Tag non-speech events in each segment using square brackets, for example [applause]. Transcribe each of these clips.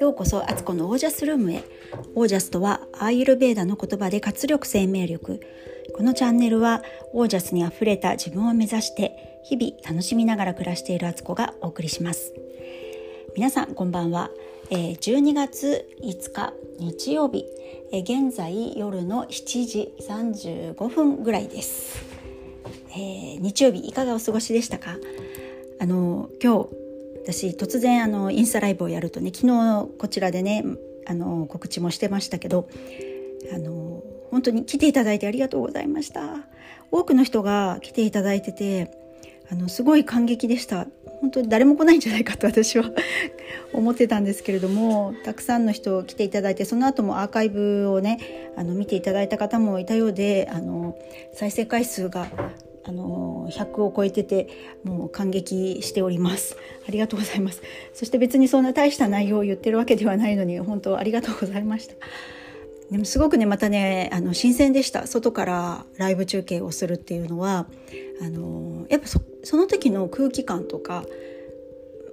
ようこそアツコのオージャスルームへ。オージャスとはアーユルベーダの言葉で活力生命力。このチャンネルはオージャスにあふれた自分を目指して日々楽しみながら暮らしているアツコがお送りします。皆さんこんばんは、12月5日日曜日、現在夜の7時35分ぐらいです、えー、日曜日いかがお過ごしでしたか？あの今日私突然あのインスタライブをやるとね昨日こちらでねあの告知もしてましたけどあの本当に来ていただいてありがとうございました。多くの人が来ていただいててあのすごい感激でした。本当に誰も来ないんじゃないかと私は [laughs] 思ってたんですけれどもたくさんの人来ていただいてその後もアーカイブをねあの見ていただいた方もいたようであの再生回数があの100を超えててもう感激しております。ありがとうございます。そして別にそんな大した内容を言ってるわけではないのに本当ありがとうございました。でもすごくねまたねあの新鮮でした。外からライブ中継をするっていうのはあのやっぱその時の空気感とか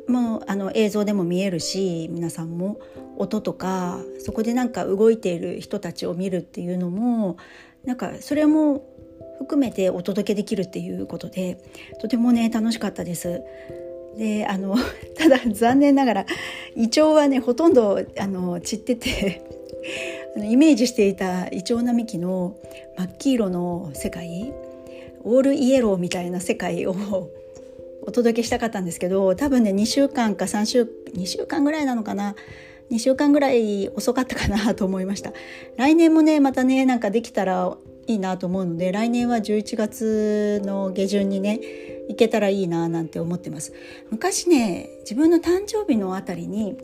もうあの映像でも見えるし皆さんも音とかそこでなんか動いている人たちを見るっていうのもなんかそれも含めてお届けできるっていうことでとてもね楽しかったです。であの [laughs] ただ残念ながらイチョウはねほとんどあの散ってて [laughs] イメージしていたイチョウ並木の真っ黄色の世界オールイエローみたいな世界を [laughs] お届けしたかったんですけど多分ね2週間か3週2週間ぐらいなのかな2週間ぐらい遅かったかなと思いました来年もねまたねなんかできたらいいなと思うので来年は11月の下旬にね行けたらいいななんて思ってます。昔ね自分の誕生日のあたりに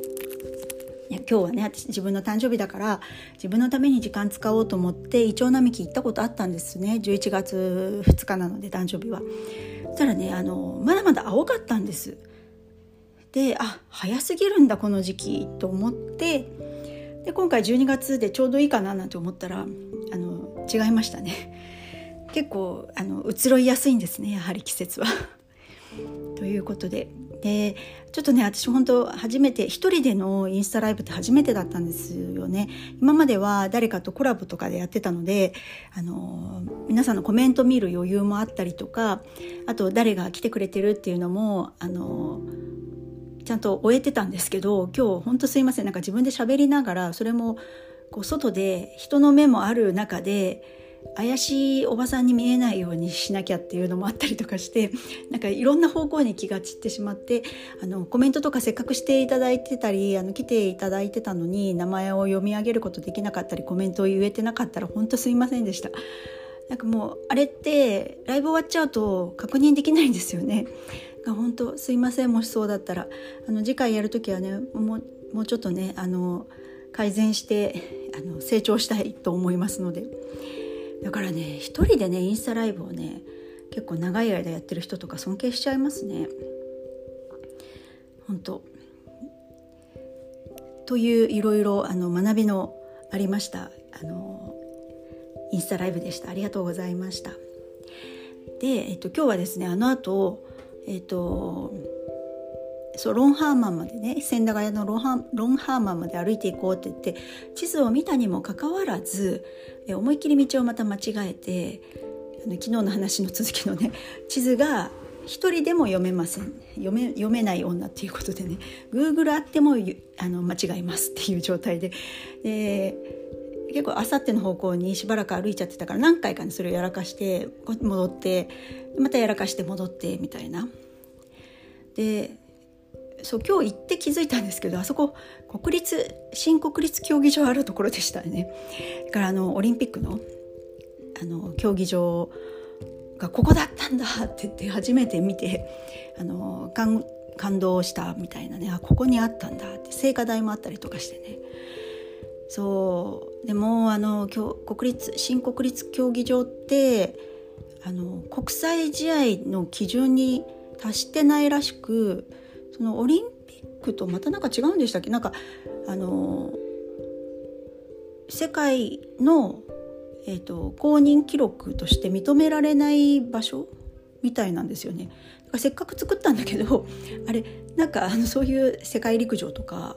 いや今日はね私自分の誕生日だから自分のために時間使おうと思ってイチョウ並木行ったことあったんですね。11月2日なので誕生日は。そしたらねあのまだまだ青かったんです。であ早すぎるんだこの時期と思って。で今回12月でちょうどいいかななんて思ったらあの違いましたね。結構あの移ろいやすいんですねやはり季節は。[laughs] ということで。でちょっとね私本当初めて一人でのインスタライブって初めてだったんですよね。今までは誰かとコラボとかでやってたのであの皆さんのコメント見る余裕もあったりとかあと誰が来てくれてるっていうのもあのちゃんと終えてたんですけど今日本当すいません。なんか自分で喋りながらそれもこう外で人の目もある中で怪しいおばさんに見えないようにしなきゃっていうのもあったりとかして [laughs] なんかいろんな方向に気が散ってしまってあのコメントとかせっかくしていただいてたりあの来ていただいてたのに名前を読み上げることできなかったりコメントを言えてなかったら本当すいませんでした。なんかもうあれってライブ終わっちゃうと確認できないんですよね。本当すいませんもしそうだったらあの次回やる時はねもうもうちょっとねあの改善してあの成長したいと思いますので。だからね一人でねインスタライブをね結構長い間やってる人とか尊敬しちゃいますね。本当。といういろいろあの学びのありましたあのインスタライブでした。ありがとうございました。で、えっと、今日はですねあの後えっとそうロンハーマンまでね千駄ヶ谷のロンハロンハーマンまで歩いていこうって言って地図を見たにもかかわらず思いっきり道をまた間違えてあの昨日の話の続きのね地図が一人でも読めません読め読めない女っていうことでね Google あってもあの間違いますっていう状態でで結構あさっての方向にしばらく歩いちゃってたから何回かねそれをやらかして戻ってまたやらかして戻ってみたいな。でそう今日行って気づいたんですけどあそこ国立新国立競技場あるところでしたね。だからあのオリンピックのあの競技場がここだったんだって言って初めて見てあの感感動したみたいなねあここにあったんだって聖火台もあったりとかしてね。そう。でもあの国立新国立競技場ってあの国際試合の基準に達してないらしくそのオリンピックとまたなんか違うんでしたっけ？なんかあの世界の、えーと、公認記録として認められない場所みたいなんですよね。せっかく作ったんだけど [laughs] あれなんかあのそういう世界陸上とか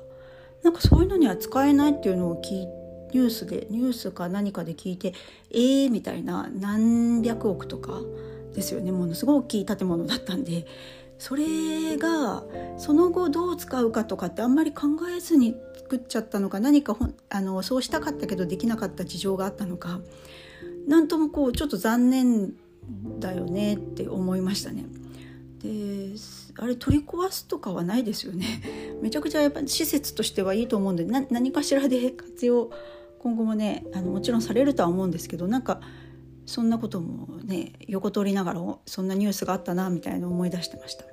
なんかそういうのには使えないっていうのを聞いてニュースでニュースか何かで聞いてえーみたいな何百億とかですよね。ものすごい大きい建物だったんで。それがその後どう使うかとかってあんまり考えずに作っちゃったのか何かあのそうしたかったけどできなかった事情があったのか何ともこうちょっと残念だよねって思いましたね。であれ取り壊すとかはないですよね。[laughs] めちゃくちゃやっぱ施設としてはいいと思うんで何かしらで活用今後もねあのもちろんされるとは思うんですけどなんかそんなこともね横通りながらそんなニュースがあったなみたいな思い出してました。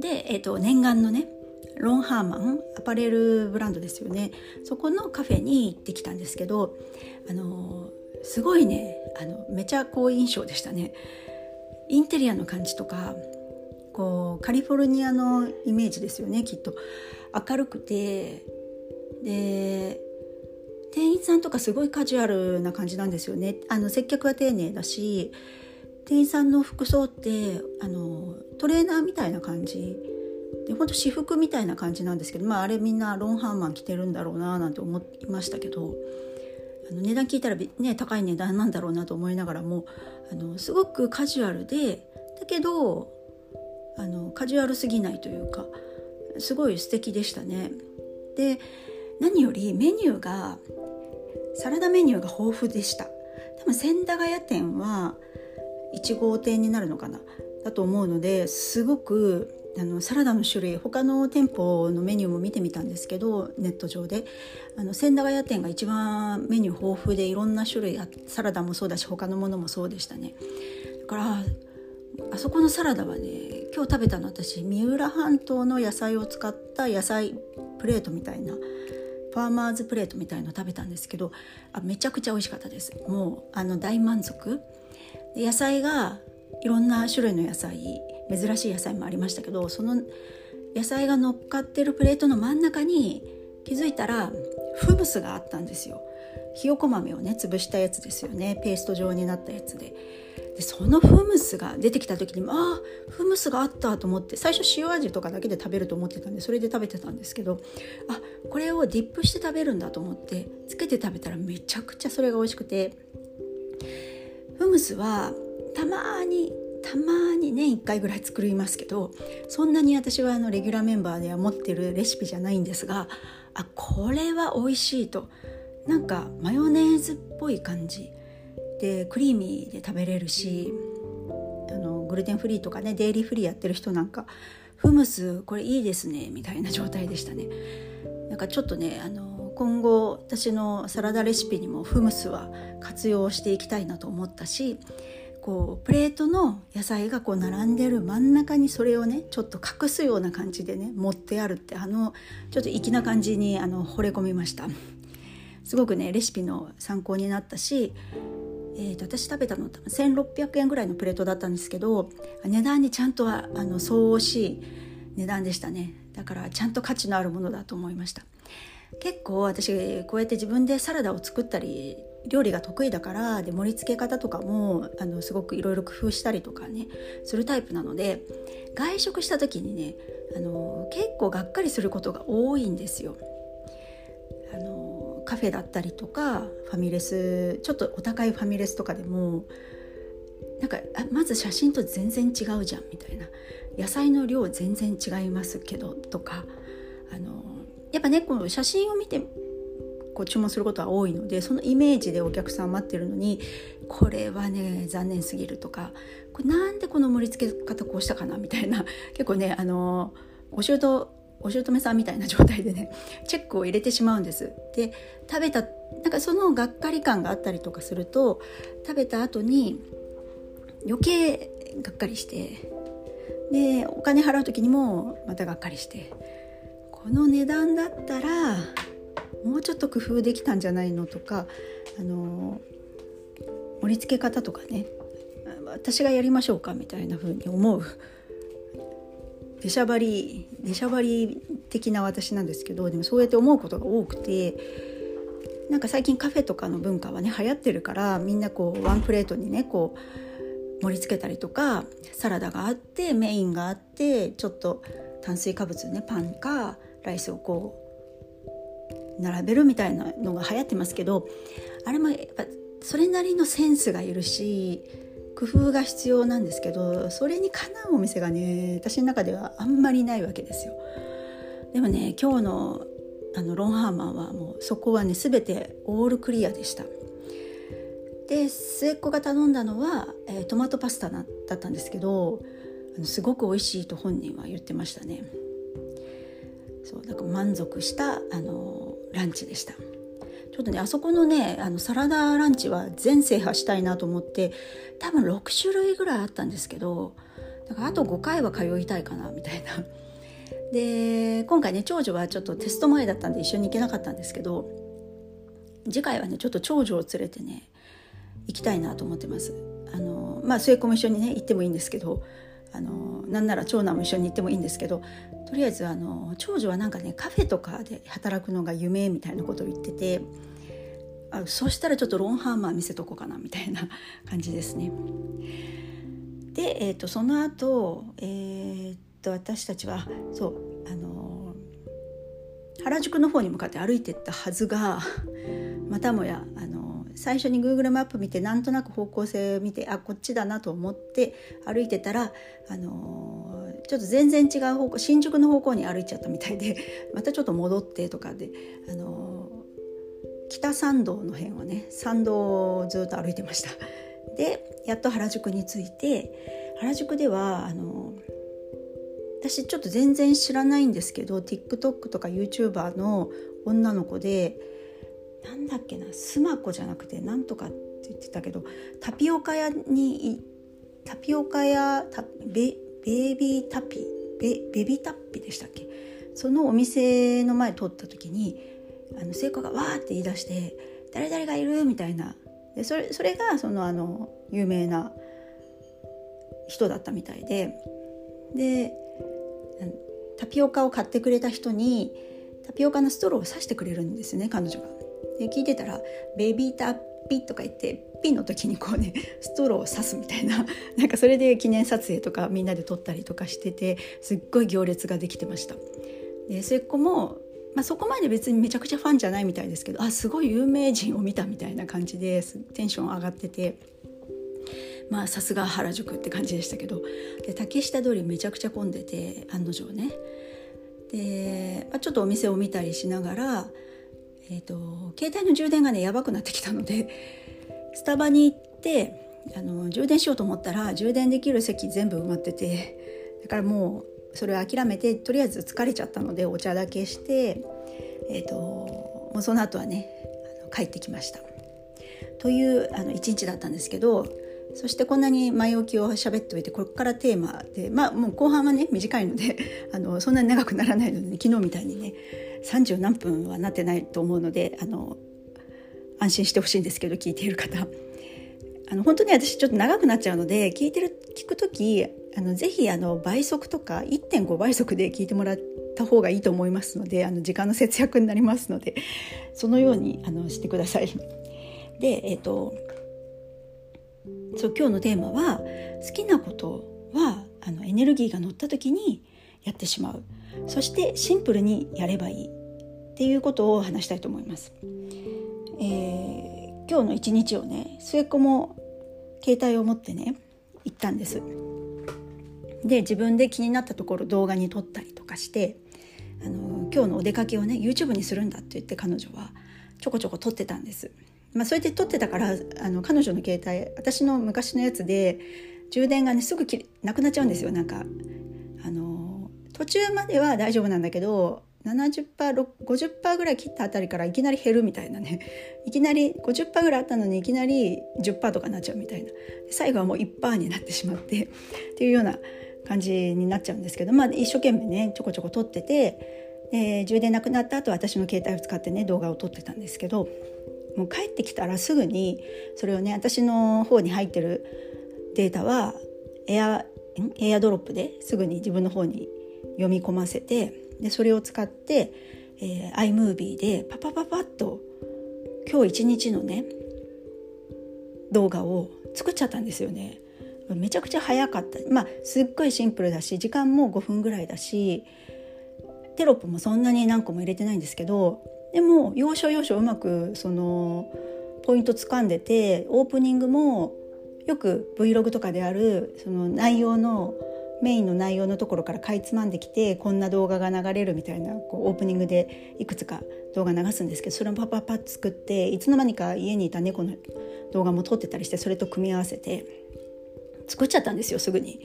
で、えーと、念願のねロンハーマンアパレルブランドですよね。そこのカフェに行ってきたんですけどあのすごいねあのめちゃ好印象でしたね。インテリアの感じとかこうカリフォルニアのイメージですよねきっと。明るくてで店員さんとかすごいカジュアルな感じなんですよねあの接客は丁寧だし店員さんの服装ってあのトレーナーみたいな感じで本当私服みたいな感じなんですけど、まあ、あれみんなロンハーマン着てるんだろうななんて思いましたけどあの値段聞いたら、ね、高い値段なんだろうなと思いながらもあのすごくカジュアルでだけどあのカジュアルすぎないというかすごい素敵でしたね。で何よりメニューがサラダメニューが豊富でした。多分千駄ヶ谷店は1号店になるのかな？だと思うのですごくあのサラダの種類他の店舗のメニューも見てみたんですけどネット上で。あの千駄ヶ谷店が一番メニュー豊富でいろんな種類サラダもそうだし他のものもそうでしたね。だからあそこのサラダはね今日食べたの私三浦半島の野菜を使った野菜プレートみたいなファーマーズプレートみたいの食べたんですけどあめちゃくちゃ美味しかったです。もうあの大満足。野菜がいろんな種類の野菜珍しい野菜もありましたけどその野菜が乗っかってるプレートの真ん中に気づいたらフムスがあったんですよ。ひよこ豆をね潰したやつですよね。ペースト状になったやつで。でそのフムスが出てきた時にああフムスがあったと思って最初塩味とかだけで食べると思ってたんでそれで食べてたんですけどあこれをディップして食べるんだと思ってつけて食べたらめちゃくちゃそれが美味しくてフムスはたまにたまに年1回ぐらい作りますけどそんなに私はあのレギュラーメンバーでは持ってるレシピじゃないんですがあこれは美味しいと。なんかマヨネーズっぽい感じ。でクリーミーで食べれるしあのグルテンフリーとかねデイリーフリーやってる人なんかフムスこれいいですねみたいな状態でしたね。なんかちょっとねあの今後私のサラダレシピにもフムスは活用していきたいなと思ったしこうプレートの野菜がこう並んでる真ん中にそれをねちょっと隠すような感じでね持ってあるってあのちょっと粋な感じにあの惚れ込みました。すごくねレシピの参考になったしえー、と私食べたの多分1600円ぐらいのプレートだったんですけど値段にちゃんとはあの相応しい値段でしたねだからちゃんと価値のあるものだと思いました結構私こうやって自分でサラダを作ったり料理が得意だからで盛り付け方とかもあのすごくいろいろ工夫したりとかねするタイプなので外食した時にねあの結構がっかりすることが多いんですよ。あのカフェだったりとかファミレスちょっとお高いファミレスとかでもなんかまず写真と全然違うじゃんみたいな。野菜の量全然違いますけどとかあのやっぱねこの写真を見てこう注文することは多いのでそのイメージでお客さん待ってるのにこれはね残念すぎるとかこれなんでこの盛り付け方こうしたかなみたいな。結構ねあのお仕事お姑さんみたいな状態でねチェックを入れてしまうんです。で食べたなんかそのがっかり感があったりとかすると食べた後に余計がっかりしてでお金払う時にもまたがっかりしてこの値段だったらもうちょっと工夫できたんじゃないのとかあの盛り付け方とかね私がやりましょうかみたいな風に思う出しゃばり出しゃばり的な私なんですけどでもそうやって思うことが多くてなんか最近カフェとかの文化はね流行ってるからみんなこうワンプレートにねこう盛り付けたりとかサラダがあってメインがあってちょっと炭水化物ねパンかライスをこう並べるみたいなのが流行ってますけどあれもやっぱそれなりのセンスがいるし工夫が必要なんですけどそれにかなうお店がね私の中ではあんまりないわけですよ。でもね今日のあのロンハーマンはもうそこはね全てオールクリアでした。で末っ子が頼んだのは、えー、トマトパスタだったんですけどあのすごく美味しいと本人は言ってましたね。そうだから満足したあのランチでした。ちょっとねあそこのねあのサラダランチは全制覇したいなと思って多分6種類ぐらいあったんですけどだからあと5回は通いたいかなみたいな。で今回ね長女はちょっとテスト前だったんで一緒に行けなかったんですけど次回はねちょっと長女を連れてね行きたいなと思ってます。あのまあ末っ子も一緒にね行ってもいいんですけどあのなんなら長男も一緒に行ってもいいんですけどとりあえずあの長女はなんかねカフェとかで働くのが夢みたいなことを言っててあそしたらちょっとロンハーマー見せとこうかなみたいな [laughs] 感じですね。で、えーと、その後、えーと、私たちはそうあの原宿の方に向かって歩いてったはずがまたもやあの最初に Google マップ見てなんとなく方向性を見てあこっちだなと思って歩いてたらあのちょっと全然違う方向新宿の方向に歩いちゃったみたいで [laughs] またちょっと戻ってとかであの北参道の辺をね参道をずっと歩いてました。でやっと原宿に着いて原宿ではあの私ちょっと全然知らないんですけど TikTok とか YouTuber の女の子でなんだっけなスマコじゃなくてなんとかって言ってたけどタピオカ屋にタピオカ屋ベベビータピベベビタッピでしたっけ？そのお店の前通った時にあの聖子がわーって言い出して「誰々がいる」みたいな。でそれそれがそのあの有名な人だったみたいで。でタピオカを買ってくれた人にタピオカのストローを刺してくれるんですね彼女が。で聞いてたら「ベビータッピ」とか言ってピンの時にこうね [laughs] ストローを刺すみたいな [laughs] なんかそれで記念撮影とかみんなで撮ったりとかしててすっごい行列ができてました。で末っ子もまあ、そこまで別にめちゃくちゃファンじゃないみたいですけどあすごい有名人を見たみたいな感じでテンション上がっててまあさすが原宿って感じでしたけどで竹下通りめちゃくちゃ混んでて案の定ねで、まあ、ちょっとお店を見たりしながら、えーと、携帯の充電がねやばくなってきたので [laughs] スタバに行ってあの充電しようと思ったら充電できる席全部埋まっててだからもうそれを諦めてとりあえず疲れちゃったのでお茶だけして、えーと、もうその後はねあの帰ってきました。というあの一日だったんですけどそしてこんなに前置きを喋っておいてここからテーマでまあもう後半はね短いのであのそんなに長くならないので、ね、昨日みたいにね30何分はなってないと思うのであの安心してほしいんですけど聞いている方。[laughs] あの本当に私ちょっと長くなっちゃうので聞いてる聞く時あのぜひあの倍速とか1.5倍速で聞いてもらった方がいいと思いますのであの時間の節約になりますので [laughs] そのようにあのしてください。でえっ、とそう今日のテーマは好きなことはあのエネルギーが乗った時にやってしまうそしてシンプルにやればいいっていうことを話したいと思います。えー、今日の一日をね末っ子も携帯を持ってね行ったんですで自分で気になったところ動画に撮ったりとかしてあの今日のお出かけをね YouTube にするんだって言って彼女はちょこちょこ撮ってたんです。まあ、それで撮ってたからあの彼女の携帯私の昔のやつで充電がねすぐなくなっちゃうんですよなんかあの途中までは大丈夫なんだけど 70%50% ぐらい切ったあたりからいきなり減るみたいなね。[laughs] いきなり50%ぐらいあったのにいきなり10%とかになっちゃうみたいな。最後はもう1%になってしまって [laughs] っていうような感じになっちゃうんですけど、まあ、一生懸命ねちょこちょこ撮っててで充電なくなった後私の携帯を使ってね動画を撮ってたんですけどもう帰ってきたらすぐにそれをね私の方に入ってるデータはエアエアドロップですぐに自分の方に読み込ませてでそれを使って、えー、iMovie でパパパパッと今日一日のね動画を作っちゃったんですよね。めちゃくちゃ早かったまあすっごいシンプルだし時間も5分ぐらいだしテロップもそんなに何個も入れてないんですけどでも要所要所うまくそのポイント掴んでてオープニングもよく Vlog とかであるその内容のメインの内容のところからかいつまんできてこんな動画が流れるみたいなこうオープニングでいくつか動画流すんですけどそれもパッパッパッ作っていつの間にか家にいた猫の動画も撮ってたりしてそれと組み合わせて作っちゃったんですよすぐに。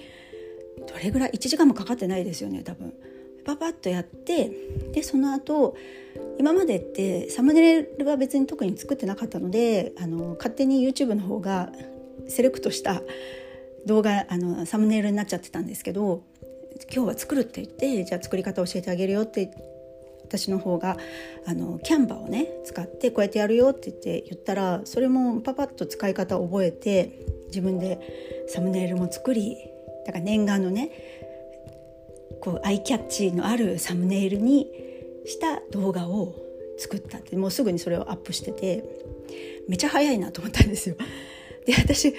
どれぐらい1時間もかかってないですよね多分。パパッとやってでその後今までってサムネイルは別に特に作ってなかったのであの勝手に YouTube の方がセレクトした動画あのサムネイルになっちゃってたんですけど今日は作るって言ってじゃあ作り方教えてあげるよって私の方があのキャンバーをね使ってこうやってやるよって言って言ったらそれもパパッと使い方を覚えて自分でサムネイルも作りだから念願のねこうアイキャッチのあるサムネイルにした動画を作ったってもうすぐにそれをアップしててめちゃ早いなと思ったんですよ。で私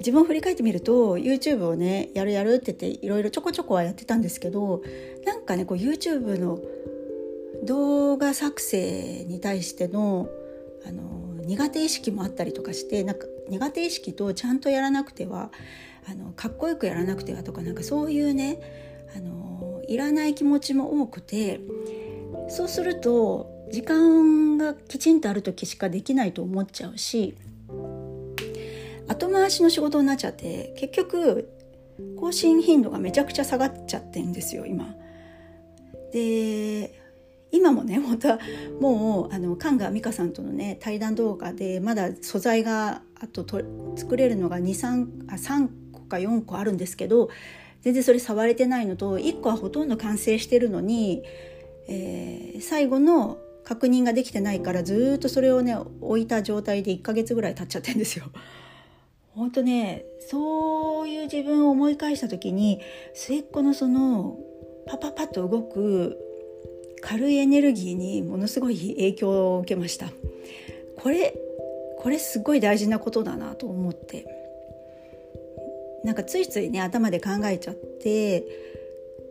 自分を振り返ってみると YouTube をねやるやるって言っていろいろちょこちょこはやってたんですけどなんかねこう YouTube の動画作成に対してのあの苦手意識もあったりとかしてなんか苦手意識とちゃんとやらなくてはあのかっこよくやらなくてはとかなんかそういうねあのいらない気持ちも多くてそうすると時間がきちんとある時しかできないと思っちゃうし後回しの仕事になっちゃって結局更新頻度がめちゃくちゃ下がっちゃってんですよ今。で今もね本当はもうあの菅賀美香さんとのね対談動画でまだ素材があとと作れるのが23あ3個か4個あるんですけど全然それ触れてないのと1個はほとんど完成してるのに、えー、最後の確認ができてないからずっとそれをね置いた状態で1ヶ月ぐらい経っちゃってるんですよ。本当ねそういう自分を思い返した時に末っ子のそのパパパッと動く軽いエネルギーにものすごい影響を受けました。これこれすごい大事なことだなと思って。なんかついついね頭で考えちゃって、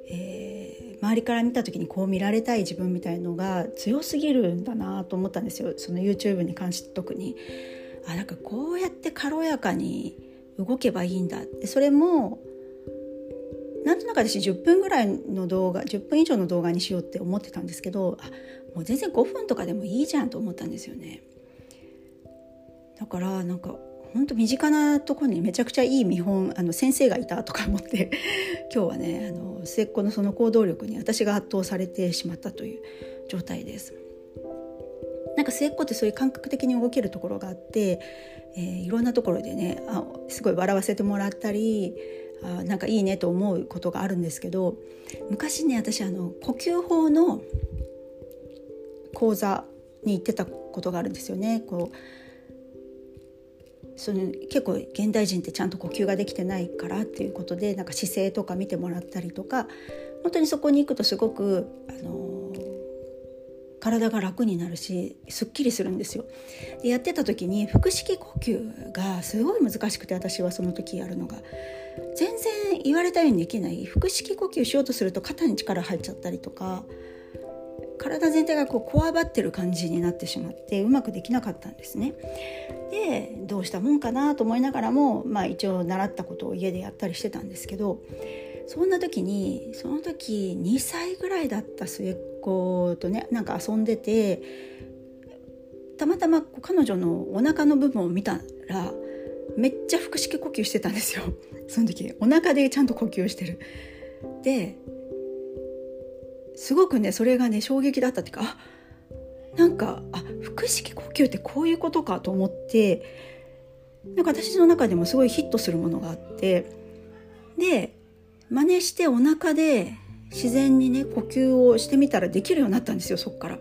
えー、周りから見た時にこう見られたい自分みたいのが強すぎるんだなと思ったんですよ。その YouTube に関して特に。あなんかこうやって軽やかに動けばいいんだってそれもなんとなく私10分ぐらいの動画10分以上の動画にしようって思ってたんですけどあもう全然5分とかでもいいじゃんと思ったんですよねだからなんか本当身近なところにめちゃくちゃいい見本あの先生がいたとか思って [laughs] 今日はねあの末っ子のその行動力に私が圧倒されてしまったという状態です。なんか末っ子ってそういう感覚的に動けるところがあって、えー、いろんなところでねあすごい笑わせてもらったりあなんかいいねと思うことがあるんですけど昔ね私あの呼吸法の講座に行ってたことがあるんですよね。こうその結構現代人ってちゃんと呼吸ができてないからっていうことでなんか姿勢とか見てもらったりとか本当にそこに行くとすごくあの体が楽になるしすっきりするんですよ。でやってた時に腹式呼吸がすごい難しくて私はその時やるのが。全然言われたようにできない。腹式呼吸しようとすると肩に力入っちゃったりとか体全体がこうこわばってる感じになってしまってうまくできなかったんですね。でどうしたもんかなと思いながらも、まあ、一応習ったことを家でやったりしてたんですけどそんな時にその時2歳ぐらいだった末っ子とねなんか遊んでてたまたま彼女のお腹の部分を見たらめっちゃ腹式呼吸してたんですよ。[laughs] その時お腹でちゃんと呼吸してる。ですごくねそれがね衝撃だったっていうかあなんかあ腹式呼吸ってこういうことかと思ってなんか私の中でもすごいヒットするものがあってで真似してお腹で自然にね呼吸をしてみたらできるようになったんですよそっから。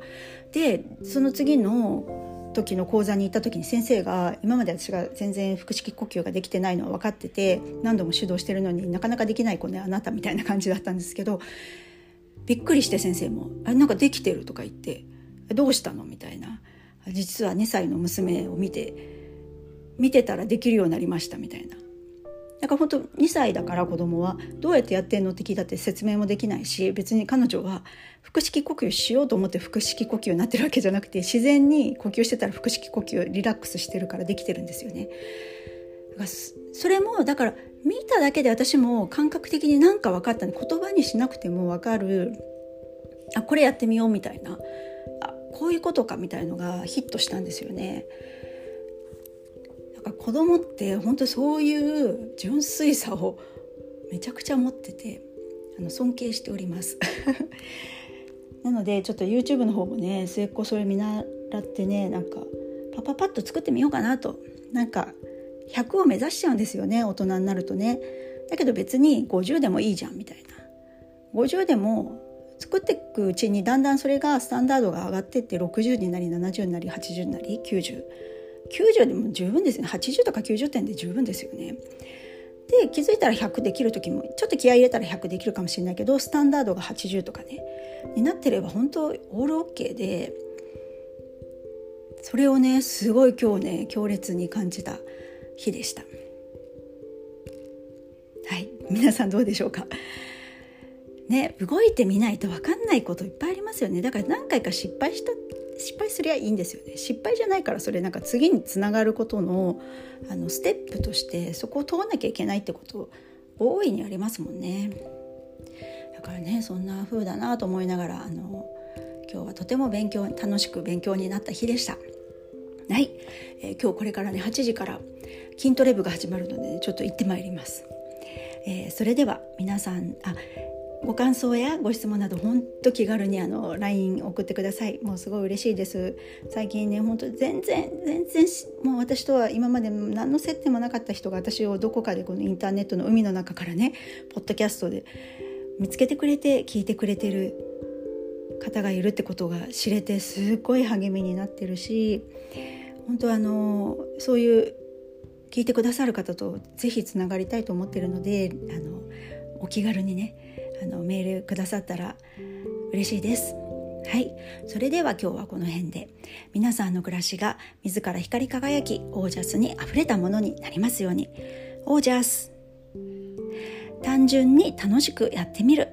でその次の時の講座に行った時に先生が今まで私が全然腹式呼吸ができてないのは分かってて何度も指導してるのになかなかできない子ねあなたみたいな感じだったんですけどびっくりして先生も「あれなんかできてる」とか言って「どうしたの?」みたいな実は2歳の娘を見て見てたらできるようになりましたみたいなだから本当2歳だから子供はどうやってやってんのって聞いたって説明もできないし別に彼女は腹式呼吸しようと思って腹式呼吸になってるわけじゃなくて自然に呼吸してたら腹式呼吸リラックスしてるからできてるんですよね。それもだから見ただけで私も感覚的に何か分かったんで言葉にしなくても分かるあこれやってみようみたいなあこういうことかみたいのがヒットしたんですよね。だから子供って本当そういう純粋さをめちゃくちゃ持っててあの尊敬しております。[laughs] なのでちょっと YouTube の方もね末っ子それ見習ってねなんかパパパッと作ってみようかなと。なんか100を目指しちゃうんですよね大人になるとね。だけど別に50でもいいじゃんみたいな。50でも作っていくうちにだんだんそれがスタンダードが上がってって60になり70になり80になり90 90でも十分ですね。80とか90点で十分ですよね。で気づいたら100できる時もちょっと気合い入れたら100できるかもしれないけどスタンダードが80とかね。になってれば本当オールオッケーでそれをねすごい今日ね強烈に感じた日でした。はい。皆さんどうでしょうか？ね動いてみないと分かんないこといっぱいありますよね。だから何回か失敗した失敗すりゃいいんですよね。失敗じゃないからそれなんか次につながることのあのステップとしてそこを通らなきゃいけないってこと大いにありますもんね。だからねそんな風だなと思いながらあの今日はとても勉強楽しく勉強になった日でした。はい、えー、今日これからね8時から筋トレ部が始まるので、ね、ちょっと行ってまいります、えー、それでは皆さんあご感想やご質問など本当気軽にあの LINE 送ってください。もうすごい嬉しいです。最近ね本当全然全然もう私とは今まで何の接点もなかった人が私をどこかでこのインターネットの海の中からねポッドキャストで見つけてくれて聞いてくれてる方がいるってことが知れてすっごい励みになってるし本当あのそういう聞いてくださる方とぜひつながりたいと思ってるのであのお気軽にねあのメールくださったら嬉しいです。はい。それでは今日はこの辺で皆さんの暮らしが自ら光り輝きオージャスにあふれたものになりますように。オージャス。単純に楽しくやってみる。